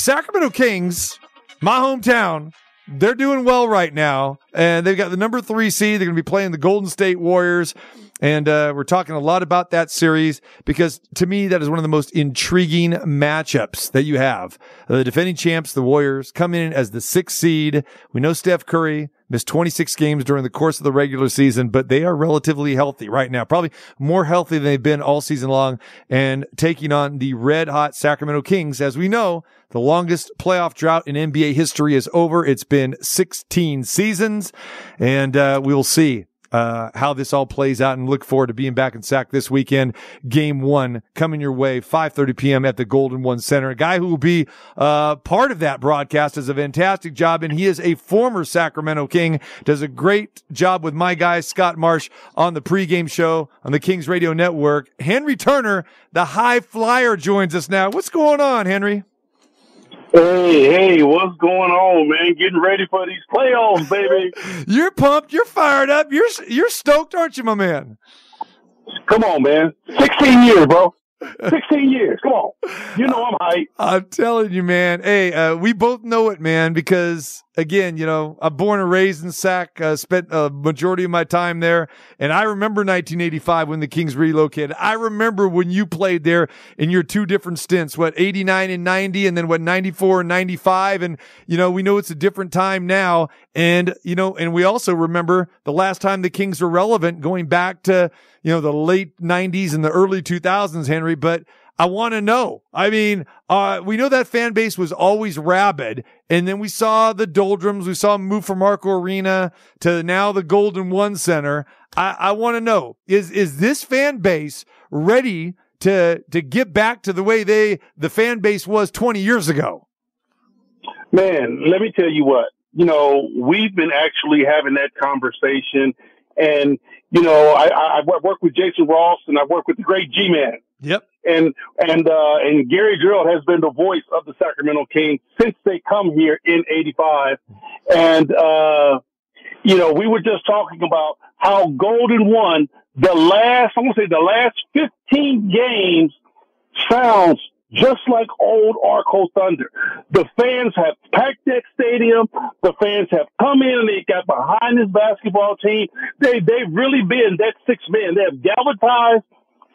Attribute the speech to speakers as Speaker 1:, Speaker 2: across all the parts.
Speaker 1: Sacramento Kings, my hometown, they're doing well right now, and they've got the number three seed. They're going to be playing the Golden State Warriors. And uh, we're talking a lot about that series because to me, that is one of the most intriguing matchups that you have. The defending champs, the Warriors, come in as the sixth seed. We know Steph Curry missed 26 games during the course of the regular season, but they are relatively healthy right now, probably more healthy than they've been all season long and taking on the red hot Sacramento Kings. As we know, the longest playoff drought in NBA history is over. It's been 16 seasons and uh, we will see uh, how this all plays out and look forward to being back in SAC this weekend. Game one coming your way, 5.30 p.m. at the Golden One Center. A guy who will be, uh, part of that broadcast does a fantastic job and he is a former Sacramento King, does a great job with my guy, Scott Marsh on the pregame show on the Kings Radio Network. Henry Turner, the high flyer joins us now. What's going on, Henry?
Speaker 2: Hey, hey, what's going on, man? Getting ready for these playoffs, baby.
Speaker 1: you're pumped. You're fired up. You're you're stoked, aren't you, my man?
Speaker 2: Come on, man. 16 years, bro. 16 years. Come on. You know I'm hype.
Speaker 1: I'm telling you, man. Hey, uh, we both know it, man, because again, you know, I'm born and raised in Sac, uh, spent a majority of my time there. And I remember 1985 when the Kings relocated. I remember when you played there in your two different stints, what, 89 and 90, and then what, 94 and 95. And, you know, we know it's a different time now. And, you know, and we also remember the last time the Kings were relevant going back to, you know, the late 90s and the early 2000s, Henry. But I want to know. I mean, uh, we know that fan base was always rabid. And then we saw the doldrums. We saw them move from Arco Arena to now the Golden One Center. I, I want to know, is, is this fan base ready to, to get back to the way they, the fan base was 20 years ago?
Speaker 2: Man, let me tell you what, you know, we've been actually having that conversation and, you know, I, I work with Jason Ross and I work with the great G Man.
Speaker 1: Yep.
Speaker 2: And and uh, and Gary Gerould has been the voice of the Sacramento Kings since they come here in '85. And uh, you know, we were just talking about how Golden won the last. I'm gonna say the last 15 games sounds just like old Arco Thunder. The fans have packed that stadium. The fans have come in and they got behind this basketball team. They they've really been that six men. They have galvanized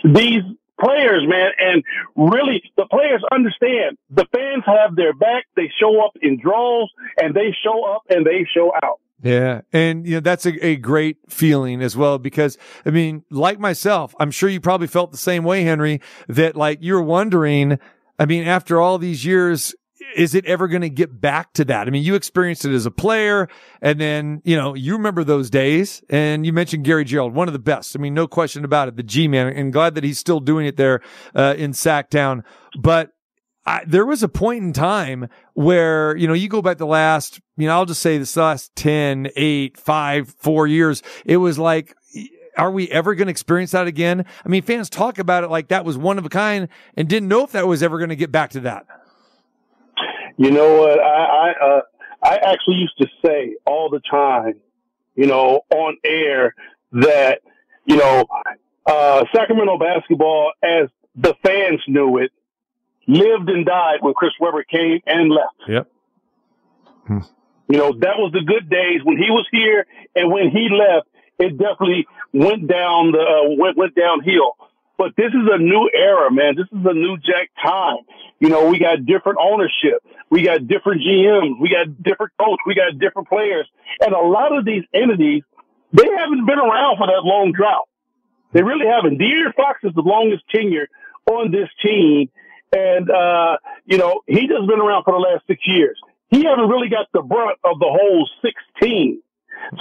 Speaker 2: these players, man. And really, the players understand the fans have their back. They show up in droves and they show up and they show out.
Speaker 1: Yeah. And, you know, that's a, a great feeling as well, because I mean, like myself, I'm sure you probably felt the same way, Henry, that like you're wondering, I mean, after all these years, is it ever going to get back to that? I mean, you experienced it as a player and then, you know, you remember those days and you mentioned Gary Gerould, one of the best. I mean, no question about it. The G man and glad that he's still doing it there, uh, in Sacktown. But I, there was a point in time where, you know, you go back the last, you know, I'll just say this last 10, 8, 5, 4 years. It was like, are we ever going to experience that again? I mean, fans talk about it like that was one of a kind and didn't know if that was ever going to get back to that.
Speaker 2: You know what? I I, uh, I actually used to say all the time, you know, on air that you know uh, Sacramento basketball, as the fans knew it, lived and died when Chris Webber came and left.
Speaker 1: Yep.
Speaker 2: Hmm. You know, that was the good days when he was here, and when he left, it definitely went down the uh, went went downhill. But this is a new era, man. This is a new Jack time. You know, we got different ownership. We got different GMs. We got different coach. We got different players. And a lot of these entities, they haven't been around for that long drought. They really haven't. De'Aaron Fox is the longest tenure on this team. And, uh, you know, he just been around for the last six years. He hasn't really got the brunt of the whole 16.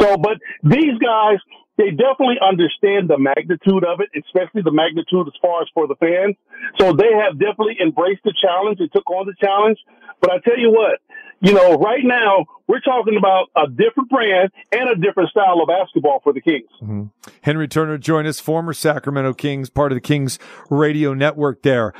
Speaker 2: So, but these guys, they definitely understand the magnitude of it, especially the magnitude as far as for the fans. So they have definitely embraced the challenge and took on the challenge. But I tell you what, you know, right now we're talking about a different brand and a different style of basketball for the Kings.
Speaker 1: Mm-hmm. Henry Turner joined us, former Sacramento Kings, part of the Kings radio network there.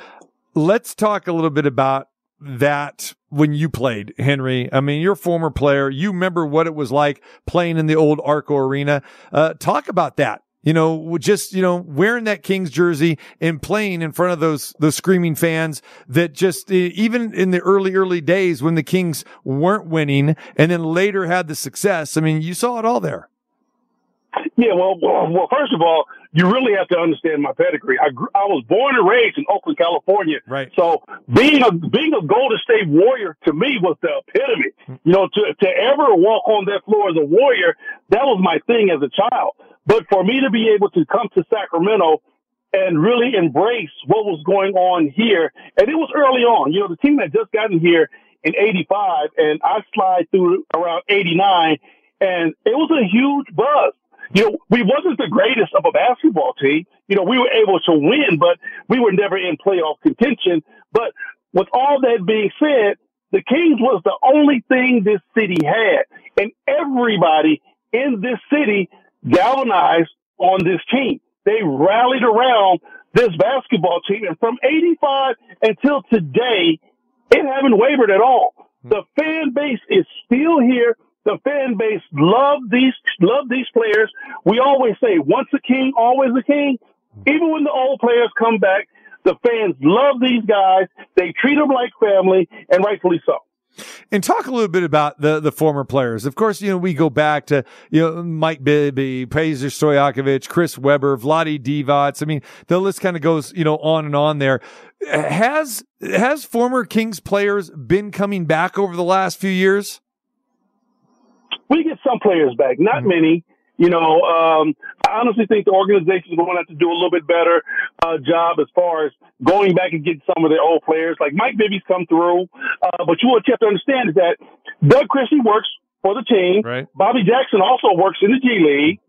Speaker 1: Let's talk a little bit about that when you played, Henry? I mean, you're a former player. You remember what it was like playing in the old Arco Arena. Uh, talk about that. you know, just, you know, wearing that Kings jersey and playing in front of those, those screaming fans that just, even in the early, early days when the Kings weren't winning and then later had the success. I mean, you saw it all there.
Speaker 2: Yeah, well, well, first of all, you really have to understand my pedigree. I grew, I was born and raised in Oakland, California.
Speaker 1: Right.
Speaker 2: So being a being a Golden State Warrior to me was the epitome. You know, to to ever walk on that floor as a Warrior, that was my thing as a child. But for me to be able to come to Sacramento and really embrace what was going on here, and it was early on. You know, the team had just gotten here in '85, and I slide through around '89, and it was a huge buzz you know, we wasn't the greatest of a basketball team. You know, we were able to win, but we were never in playoff contention. But with all that being said, the Kings was the only thing this city had. And everybody in this city galvanized on this team. They rallied around this basketball team. And from 85 until today, it haven't wavered at all. Hmm. The fan base is still here. The fan base love these love these players. We always say, once a king, always a king. Even when the old players come back, the fans love these guys. They treat them like family, and rightfully so.
Speaker 1: And talk a little bit about the, the former players. Of course, you know, we go back to, you know, Mike Bibby, Peja Stojakovic, Chris Webber, Vlade Divac. I mean, the list kind of goes, you know, on and on there. Has, has former Kings players been coming back over the last few years?
Speaker 2: We get some players back, not mm-hmm. many. You know, um, I honestly think the organization is going to have to do a little bit better uh, job as far as going back and getting some of their old players. Like Mike Bibby's come through, uh, but you what you have to understand is that Doug Christie works for the team.
Speaker 1: Right.
Speaker 2: Bobby Jackson also works in the G League.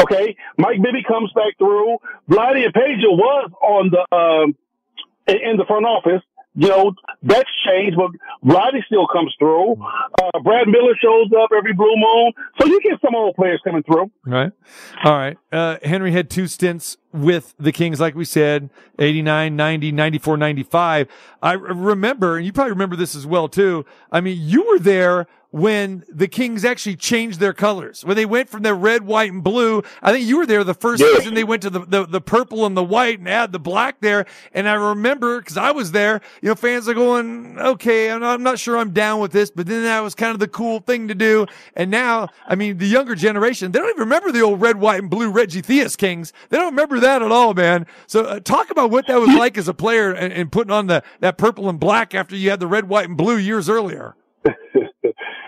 Speaker 2: Okay, Mike Bibby comes back through. Vlade and was on the um, in the front office you know, that's changed, but Roddy still comes through. Uh, Brad Miller shows up every blue moon. So you get some old players coming through.
Speaker 1: Right. All right. Uh, Henry had two stints with the Kings, like we said, 89, 90, 94, 95. I remember, and you probably remember this as well too. I mean, you were there when the Kings actually changed their colors, when they went from their red, white, and blue. I think you were there the first yeah. season they went to the, the, the, purple and the white and add the black there. And I remember, cause I was there, you know, fans are going, okay, I'm not, I'm not sure I'm down with this, but then that was kind of the cool thing to do. And now, I mean, the younger generation, they don't even remember the old red, white, and blue Reggie Theus Kings. They don't remember that at all, man. So uh, talk about what that was like as a player and, and putting on the, that purple and black after you had the red, white, and blue years earlier.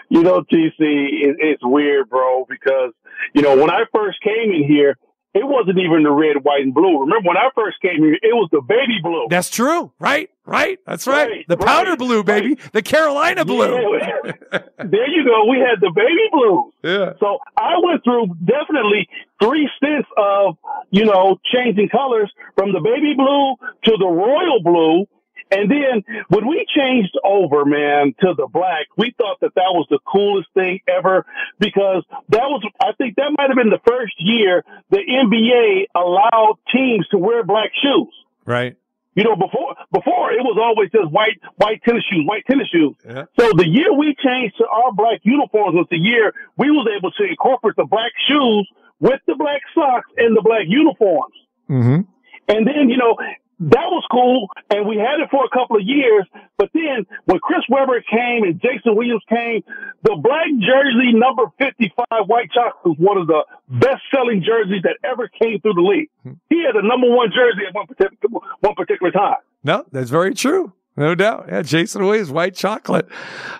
Speaker 2: You know, TC, it, it's weird, bro, because, you know, when I first came in here, it wasn't even the red, white, and blue. Remember when I first came here, it was the baby blue.
Speaker 1: That's true. Right. Right. That's right. right the powder right, blue, baby. Right. The Carolina blue.
Speaker 2: Yeah. there you go. We had the baby blues.
Speaker 1: Yeah.
Speaker 2: So I went through definitely three stints of, you know, changing colors from the baby blue to the royal blue and then when we changed over, man, to the black, we thought that that was the coolest thing ever because that was, I think that might have been the first year the NBA allowed teams to wear black shoes.
Speaker 1: Right.
Speaker 2: You know, before before it was always just white white tennis shoes, white tennis shoes.
Speaker 1: Yeah.
Speaker 2: So the year we changed to our black uniforms was the year we was able to incorporate the black shoes with the black socks and the black uniforms.
Speaker 1: Mm-hmm.
Speaker 2: And then, you know, that was cool, and we had it for a couple of years. But then when Chris Webber came and Jason Williams came, the black jersey number 55 white chocolate was one of the best selling jerseys that ever came through the league. He had the number one jersey at one particular, one particular time.
Speaker 1: No, that's very true. No doubt. Yeah, Jason Williams, white chocolate.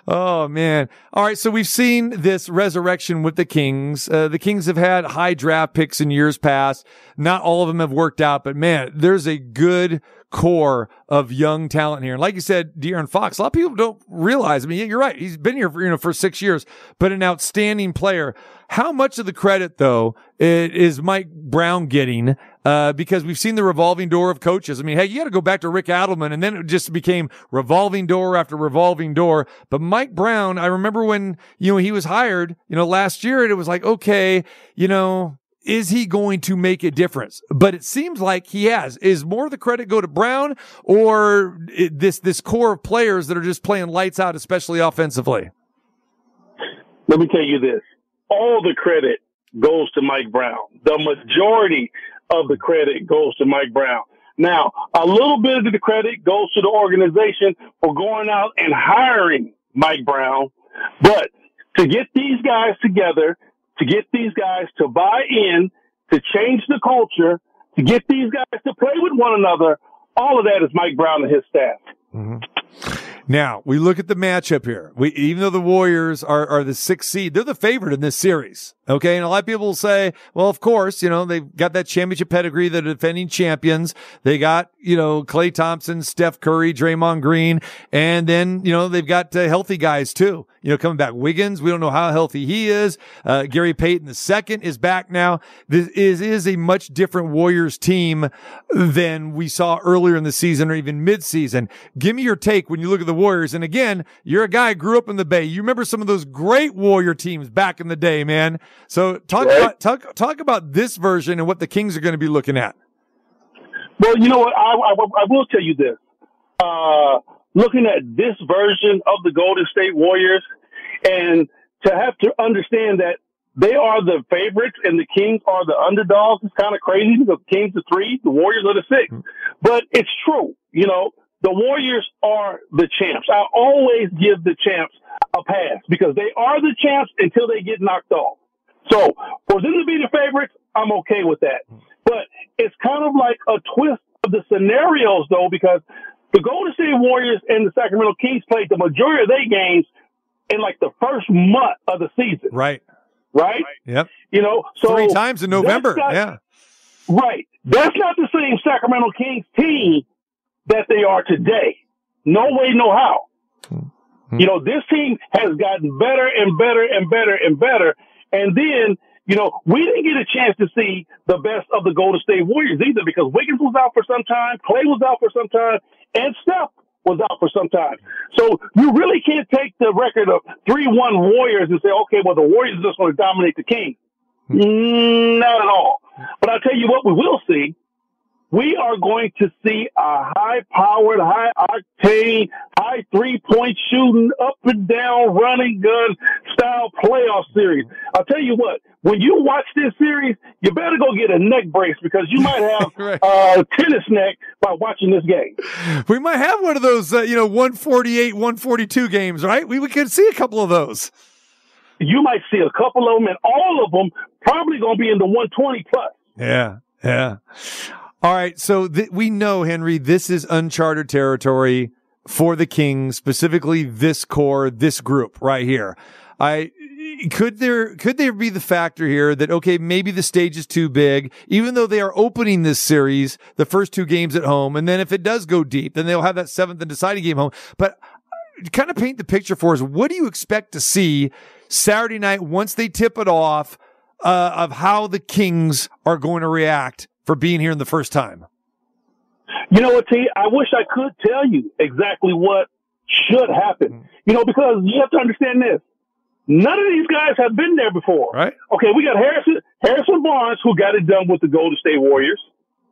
Speaker 1: Oh man. All right. So we've seen this resurrection with the Kings. Uh, the Kings have had high draft picks in years past. Not all of them have worked out, but man, there's a good core of young talent here. And like you said, De'Aaron Fox, a lot of people don't realize. I mean, you're right. He's been here for, you know, for six years, but an outstanding player. How much of the credit though is Mike Brown getting? Uh, because we've seen the revolving door of coaches. I mean, hey, you got to go back to Rick Adelman and then it just became revolving door after revolving door. But Mike Brown, I remember when, you know, he was hired, you know, last year and it was like, okay, you know, is he going to make a difference? But it seems like he has. Is more of the credit go to Brown or this this core of players that are just playing lights out, especially offensively?
Speaker 2: Let me tell you this: all the credit goes to Mike Brown. The majority of the credit goes to Mike Brown. Now, a little bit of the credit goes to the organization for going out and hiring Mike Brown, but to get these guys together, to get these guys to buy in, to change the culture, to get these guys to play with one another, all of that is Mike Brown and his staff.
Speaker 1: Mm-hmm. Now we look at the matchup here. We, even though the Warriors are, are the sixth seed, they're the favorite in this series. Okay. And a lot of people will say, well, of course, you know, they've got that championship pedigree. They're defending champions. They got, you know, Klay Thompson, Steph Curry, Draymond Green. And then, you know, they've got uh, healthy guys too, you know, coming back. Wiggins, we don't know how healthy he is. Uh, Gary Payton the second is back now. This is, is a much different Warriors team than we saw earlier in the season or even mid-season. Give me your take when you look at the Warriors. And again, you're a guy who grew up in the Bay. You remember some of those great Warrior teams back in the day, man. So talk right. about talk talk about this version and what the Kings are going to be looking at.
Speaker 2: Well, you know what? I, I, I will tell you this. Uh, looking at this version of the Golden State Warriors, and to have to understand that they are the favorites and the Kings are the underdogs is kind of crazy because the Kings are three, the Warriors are the 6 mm-hmm. But it's true. You know, the Warriors are the champs. I always give the champs a pass because they are the champs until they get knocked off. So for them to be the favorites, I'm okay with that. But it's kind of like a twist of the scenarios though, because the Golden State Warriors and the Sacramento Kings played the majority of their games in like the first month of the season.
Speaker 1: Right.
Speaker 2: Right?
Speaker 1: Yep.
Speaker 2: You know, so
Speaker 1: three times in November. Not, yeah.
Speaker 2: Right. That's not the same Sacramento Kings team that they are today. No way, no how. Mm-hmm. You know, this team has gotten better and better and better and better. And then, you know, we didn't get a chance to see the best of the Golden State Warriors either because Wiggins was out for some time, Klay was out for some time, and Steph was out for some time. So you really can't take the record of 3-1 Warriors and say, okay, well, the Warriors are just going to dominate the Kings. Mm, not at all. But I'll tell you what we will see we are going to see a high powered, high octane, high three point shooting, up and down, running gun style playoff series. I'll tell you what, when you watch this series, you better go get a neck brace because you might have right. uh, tennis neck by watching this game.
Speaker 1: We might have one of those, uh, you know, 148, 142 games, right? We, we could see a couple of those.
Speaker 2: You might see a couple of them, and all of them probably going to be in the 120 plus.
Speaker 1: Yeah, yeah. All right. So th- we know, Henry, this is uncharted territory for the Kings, specifically this core, this group right here. I, could there, could there be the factor here that, okay, maybe the stage is too big, even though they are opening this series, the first two games at home. And then if it does go deep, then they'll have that seventh and deciding game home. But uh, kind of paint the picture for us. What do you expect to see Saturday night once they tip it off? Uh, of how the Kings are going to react for being here in the first time?
Speaker 2: You know what, T? I wish I could tell you exactly what should happen. Mm-hmm. You know, because you have to understand this. None of these guys have been there before.
Speaker 1: Right.
Speaker 2: Okay, we got Harrison Harrison Barnes who got it done with the Golden State Warriors.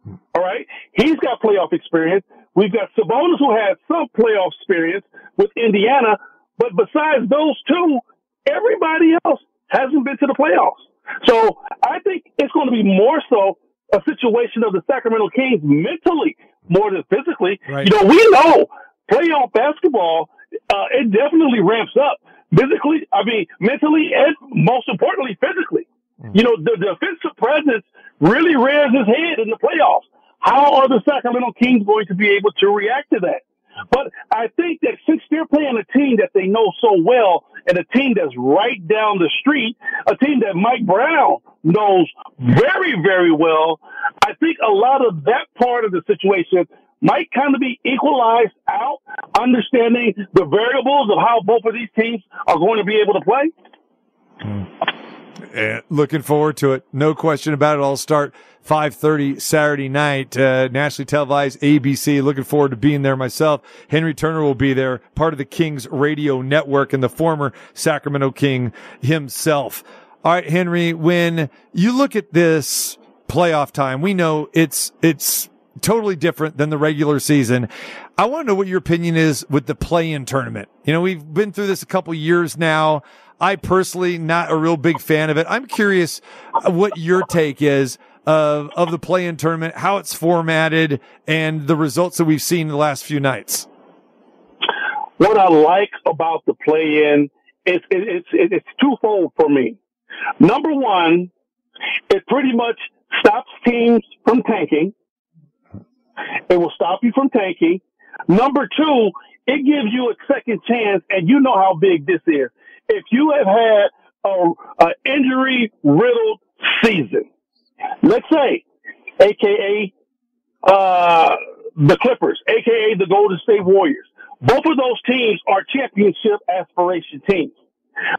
Speaker 2: All right. He's got playoff experience. We've got Sabonis who has some playoff experience with Indiana. But besides those two, everybody else hasn't been to the playoffs. So I think it's going to be more so a situation of the Sacramento Kings mentally more than physically. Right. You know, we know playoff basketball, uh, it definitely ramps up physically. I mean, mentally and most importantly, physically. Mm. You know, the defensive presence really rears his head in the playoffs. How are the Sacramento Kings going to be able to react to that? But I think that since they're playing a team that they know so well and a team that's right down the street, a team that Mike Brown knows very, very well, I think a lot of that part of the situation might kind of be equalized out, understanding the variables of how both of these teams are going to be able to play.
Speaker 1: Mm. Looking forward to it. No question about it. I'll start 5.30 Saturday night, uh, nationally televised ABC. Looking forward to being there myself. Henry Turner will be there, part of the Kings radio network and the former Sacramento King himself. All right, Henry, when you look at this playoff time, we know it's, it's totally different than the regular season. I want to know what your opinion is with the play-in tournament. You know, we've been through this a couple years now. I personally not a real big fan of it. I'm curious what your take is of of the play-in tournament, how it's formatted, and the results that we've seen the last few nights.
Speaker 2: What I like about the play-in is it's it's twofold for me. Number one, it pretty much stops teams from tanking. It will stop you from tanking. Number two, it gives you a second chance, and you know how big this is. If you have had a, a injury riddled season, let's say, aka uh, the Clippers, aka the Golden State Warriors, both of those teams are championship aspiration teams.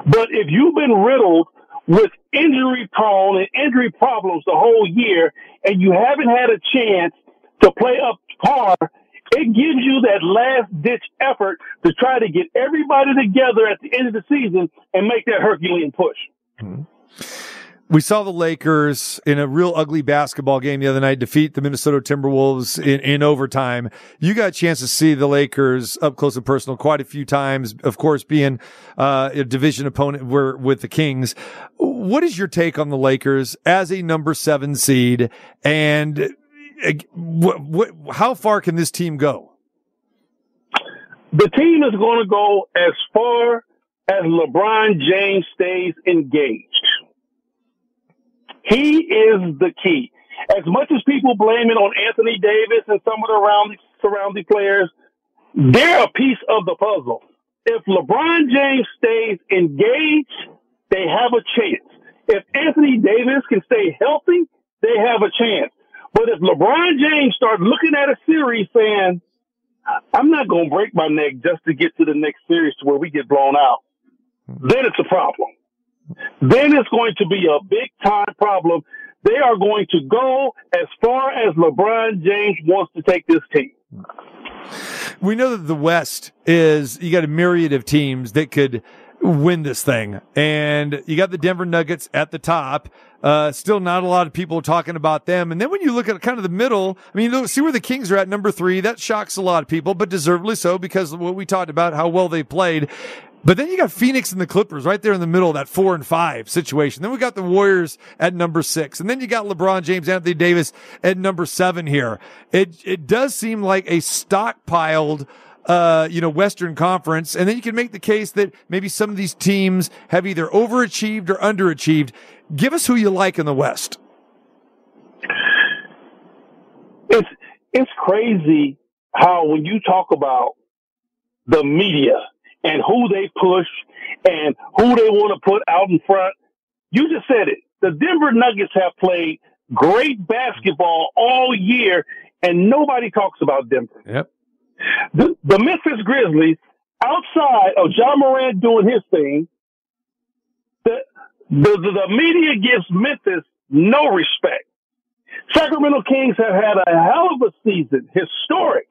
Speaker 2: But if you've been riddled with injury prone and injury problems the whole year, and you haven't had a chance to play up par, it gives you that last ditch effort to try to get everybody together at the end of the season and make that Herculean push. Mm-hmm.
Speaker 1: We saw the Lakers in a real ugly basketball game the other night defeat the Minnesota Timberwolves in, in overtime. You got a chance to see the Lakers up close and personal quite a few times, of course, being uh, a division opponent were with the Kings. What is your take on the Lakers as a number seven seed and what, what, how far can this team go?
Speaker 2: The team is going to go as far as LeBron James stays engaged. He is the key. As much as people blame it on Anthony Davis and some of the surrounding players, they're a piece of the puzzle. If LeBron James stays engaged, they have a chance. If Anthony Davis can stay healthy, they have a chance. But if LeBron James starts looking at a series saying, I'm not going to break my neck just to get to the next series to where we get blown out, then it's a problem then it's going to be a big time problem. They are going to go as far as LeBron James wants to take this team.
Speaker 1: We know that the West is, you got a myriad of teams that could win this thing. And you got the Denver Nuggets at the top. Uh, still not a lot of people talking about them. And then when you look at kind of the middle, I mean, see where the Kings are at number three. That shocks a lot of people, but deservedly so because what we talked about, how well they played. But then you got Phoenix and the Clippers right there in the middle of that four and five situation. Then we got the Warriors at number six. And then you got LeBron James, Anthony Davis at number seven here. It, it does seem like a stockpiled, uh, you know, Western Conference. And then you can make the case that maybe some of these teams have either overachieved or underachieved. Give us who you like in the West.
Speaker 2: It's, it's crazy how when you talk about the media, and who they push and who they want to put out in front. You just said it. The Denver Nuggets have played great basketball all year and nobody talks about Denver.
Speaker 1: Yep.
Speaker 2: The, the Memphis Grizzlies, outside of Ja Morant doing his thing, the, the, the media gives Memphis no respect. Sacramento Kings have had a hell of a season, historic.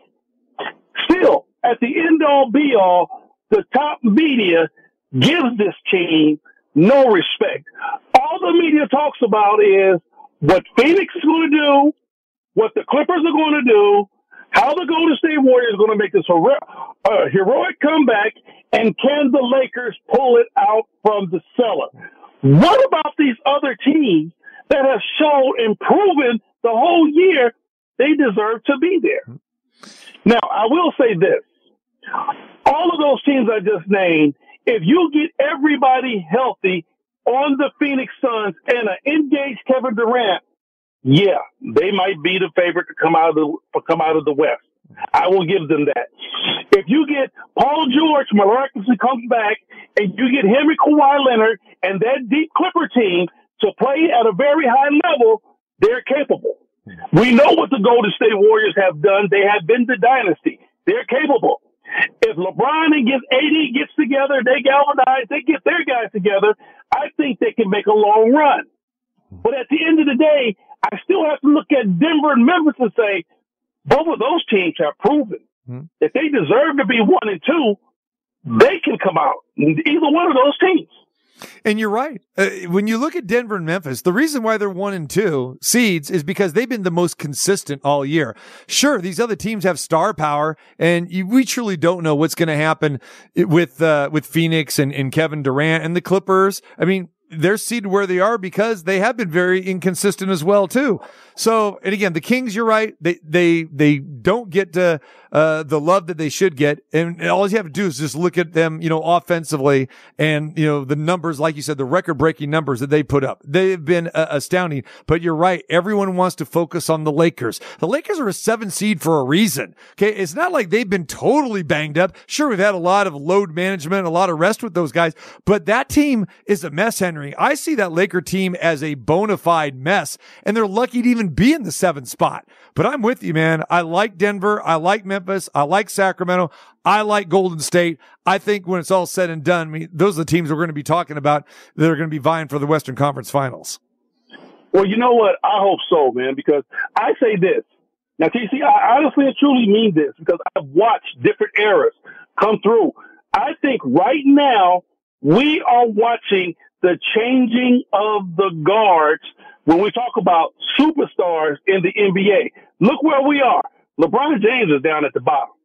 Speaker 2: Still, at the end all be all, the top media gives this team no respect. All the media talks about is what Phoenix is going to do, what the Clippers are going to do, how the Golden State Warriors going to make this uh, heroic comeback, and can the Lakers pull it out from the cellar? What about these other teams that have shown and proven the whole year they deserve to be there? Now, I will say this all of those teams I just named, if you get everybody healthy on the Phoenix Suns and an engaged Kevin Durant, yeah, they might be the favorite to come out of the come out of the West. I will give them that. If you get Paul George miraculously comes back and you get Henry Kawhi Leonard and that deep Clipper team to play at a very high level, they're capable. We know what the Golden State Warriors have done. They have been the dynasty. They're capable. If LeBron and gets AD gets together, they galvanize, they get their guys together. I think they can make a long run. But at the end of the day, I still have to look at Denver and Memphis and say both of those teams have proven mm-hmm. that they deserve to be one and two. They can come out either one of those teams.
Speaker 1: And you're right. Uh, when you look at Denver and Memphis, the reason why they're one and two seeds is because they've been the most consistent all year. Sure, these other teams have star power, and you, we truly don't know what's going to happen with uh, with Phoenix and, and Kevin Durant and the Clippers. I mean, they're seated where they are because they have been very inconsistent as well too. So, and again, the Kings, you're right. They, they, they don't get to, uh, the love that they should get. And all you have to do is just look at them, you know, offensively and, you know, the numbers, like you said, the record breaking numbers that they put up. They've been uh, astounding, but you're right. Everyone wants to focus on the Lakers. The Lakers are a seven seed for a reason. Okay. It's not like they've been totally banged up. Sure. We've had a lot of load management, a lot of rest with those guys, but that team is a mess, Henry. I see that Laker team as a bona fide mess and they're lucky to even be in the seventh spot. But I'm with you, man. I like Denver. I like Memphis. I like Sacramento. I like Golden State. I think when it's all said and done, I mean, those are the teams we're going to be talking about that are going to be vying for the Western Conference Finals.
Speaker 2: Well, you know what? I hope so, man, because I say this. Now, TC, I honestly and truly mean this because I've watched different eras come through. I think right now we are watching the changing of the guards when we talk about superstars in the NBA. Look where we are. LeBron James is down at the bottom.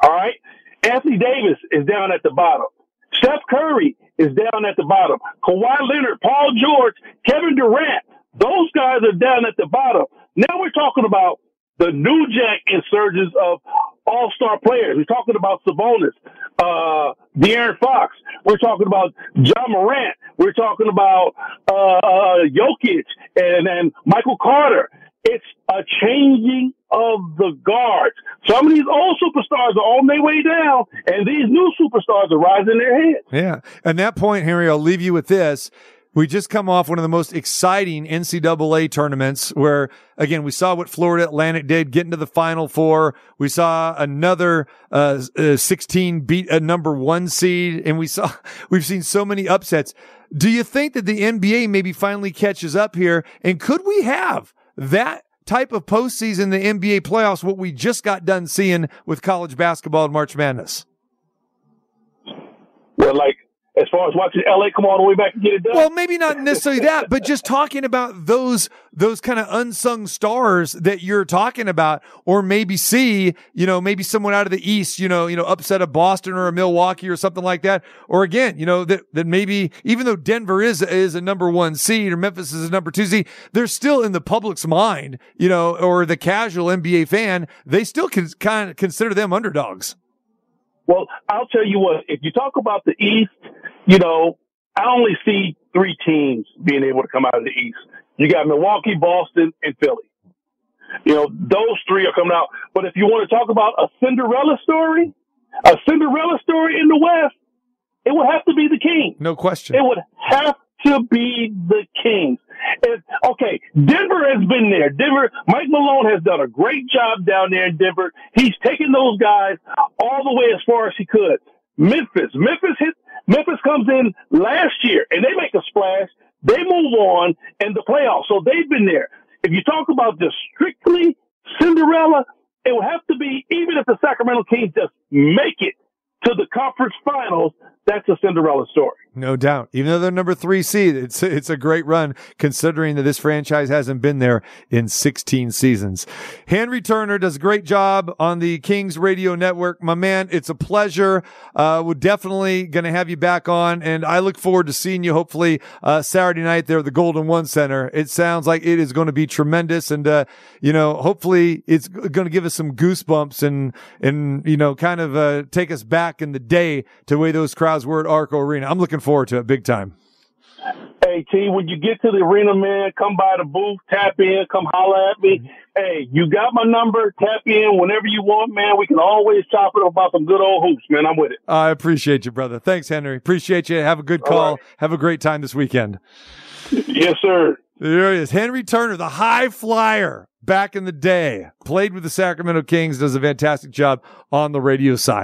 Speaker 2: All right. Anthony Davis is down at the bottom. Steph Curry is down at the bottom. Kawhi Leonard, Paul George, Kevin Durant, those guys are down at the bottom. Now we're talking about the new jack insurgents of all-star players. We're talking about Sabonis, uh, De'Aaron Fox. We're talking about Ja Morant. We're talking about, uh, uh, Jokic and, and Michael Carter. It's a changing of the guards. Some of these old superstars are on their way down, and these new superstars are rising their heads.
Speaker 1: Yeah. And that point, Henry, I'll leave you with this. We just come off one of the most exciting NCAA tournaments where, again, we saw what Florida Atlantic did, get into the Final Four. We saw another uh, uh, 16 beat a number one seed, and we saw we've seen so many upsets. Do you think that the NBA maybe finally catches up here, and could we have that type of postseason, the NBA playoffs, what we just got done seeing with college basketball and March Madness?
Speaker 2: Well, like as far as watching LA come all the way back and get it done.
Speaker 1: Well, maybe not necessarily that, but just talking about those those kind of unsung stars that you're talking about, or maybe see, you know, maybe someone out of the East, you know, you know, upset a Boston or a Milwaukee or something like that. Or again, you know, that that maybe even though Denver is is a number one seed or Memphis is a number two seed, they're still in the public's mind, you know, or the casual NBA fan, they still can kind of consider them underdogs.
Speaker 2: Well, I'll tell you what, if you talk about the East, you know, I only see three teams being able to come out of the East. You got Milwaukee, Boston, and Philly. You know, those three are coming out. But if you want to talk about a Cinderella story, a Cinderella story in the West, it would have to be the Kings.
Speaker 1: No question.
Speaker 2: It would have to be the Kings. And, okay, Denver has been there. Denver, Mike Malone has done a great job down there in Denver. He's taken those guys all the way as far as he could. Memphis, Memphis hit, Memphis comes in last year and they make a splash. They move on in the playoffs. So they've been there. If you talk about just strictly Cinderella, it would have to be, even if the Sacramento Kings just make it to the conference finals, that's a Cinderella story.
Speaker 1: No doubt. Even though they're number three seed, it's it's a great run considering that this franchise hasn't been there in 16 seasons. Henry Turner does a great job on the Kings Radio Network. My man, it's a pleasure. Uh, we're definitely going to have you back on, and I look forward to seeing you hopefully uh, Saturday night there at the Golden One Center. It sounds like it is going to be tremendous, and uh, you know, hopefully it's going to give us some goosebumps and and you know, kind of uh, take us back in the day to the way those crowds were at Arco Arena. I'm looking forward to it big time.
Speaker 2: Hey T, when you get to the arena, man, come by the booth, tap in, come holler at me. Mm-hmm. Hey, you got my number. Tap in whenever you want, man. We can always chop it about some good old hoops, man. I'm with it.
Speaker 1: I appreciate you, brother. Thanks, Henry. Appreciate you. Have a good call. Right. Have a great time this weekend.
Speaker 2: Yes, sir.
Speaker 1: There he is. Henry Turner, the high flyer back in the day, played with the Sacramento Kings, does a fantastic job on the radio side.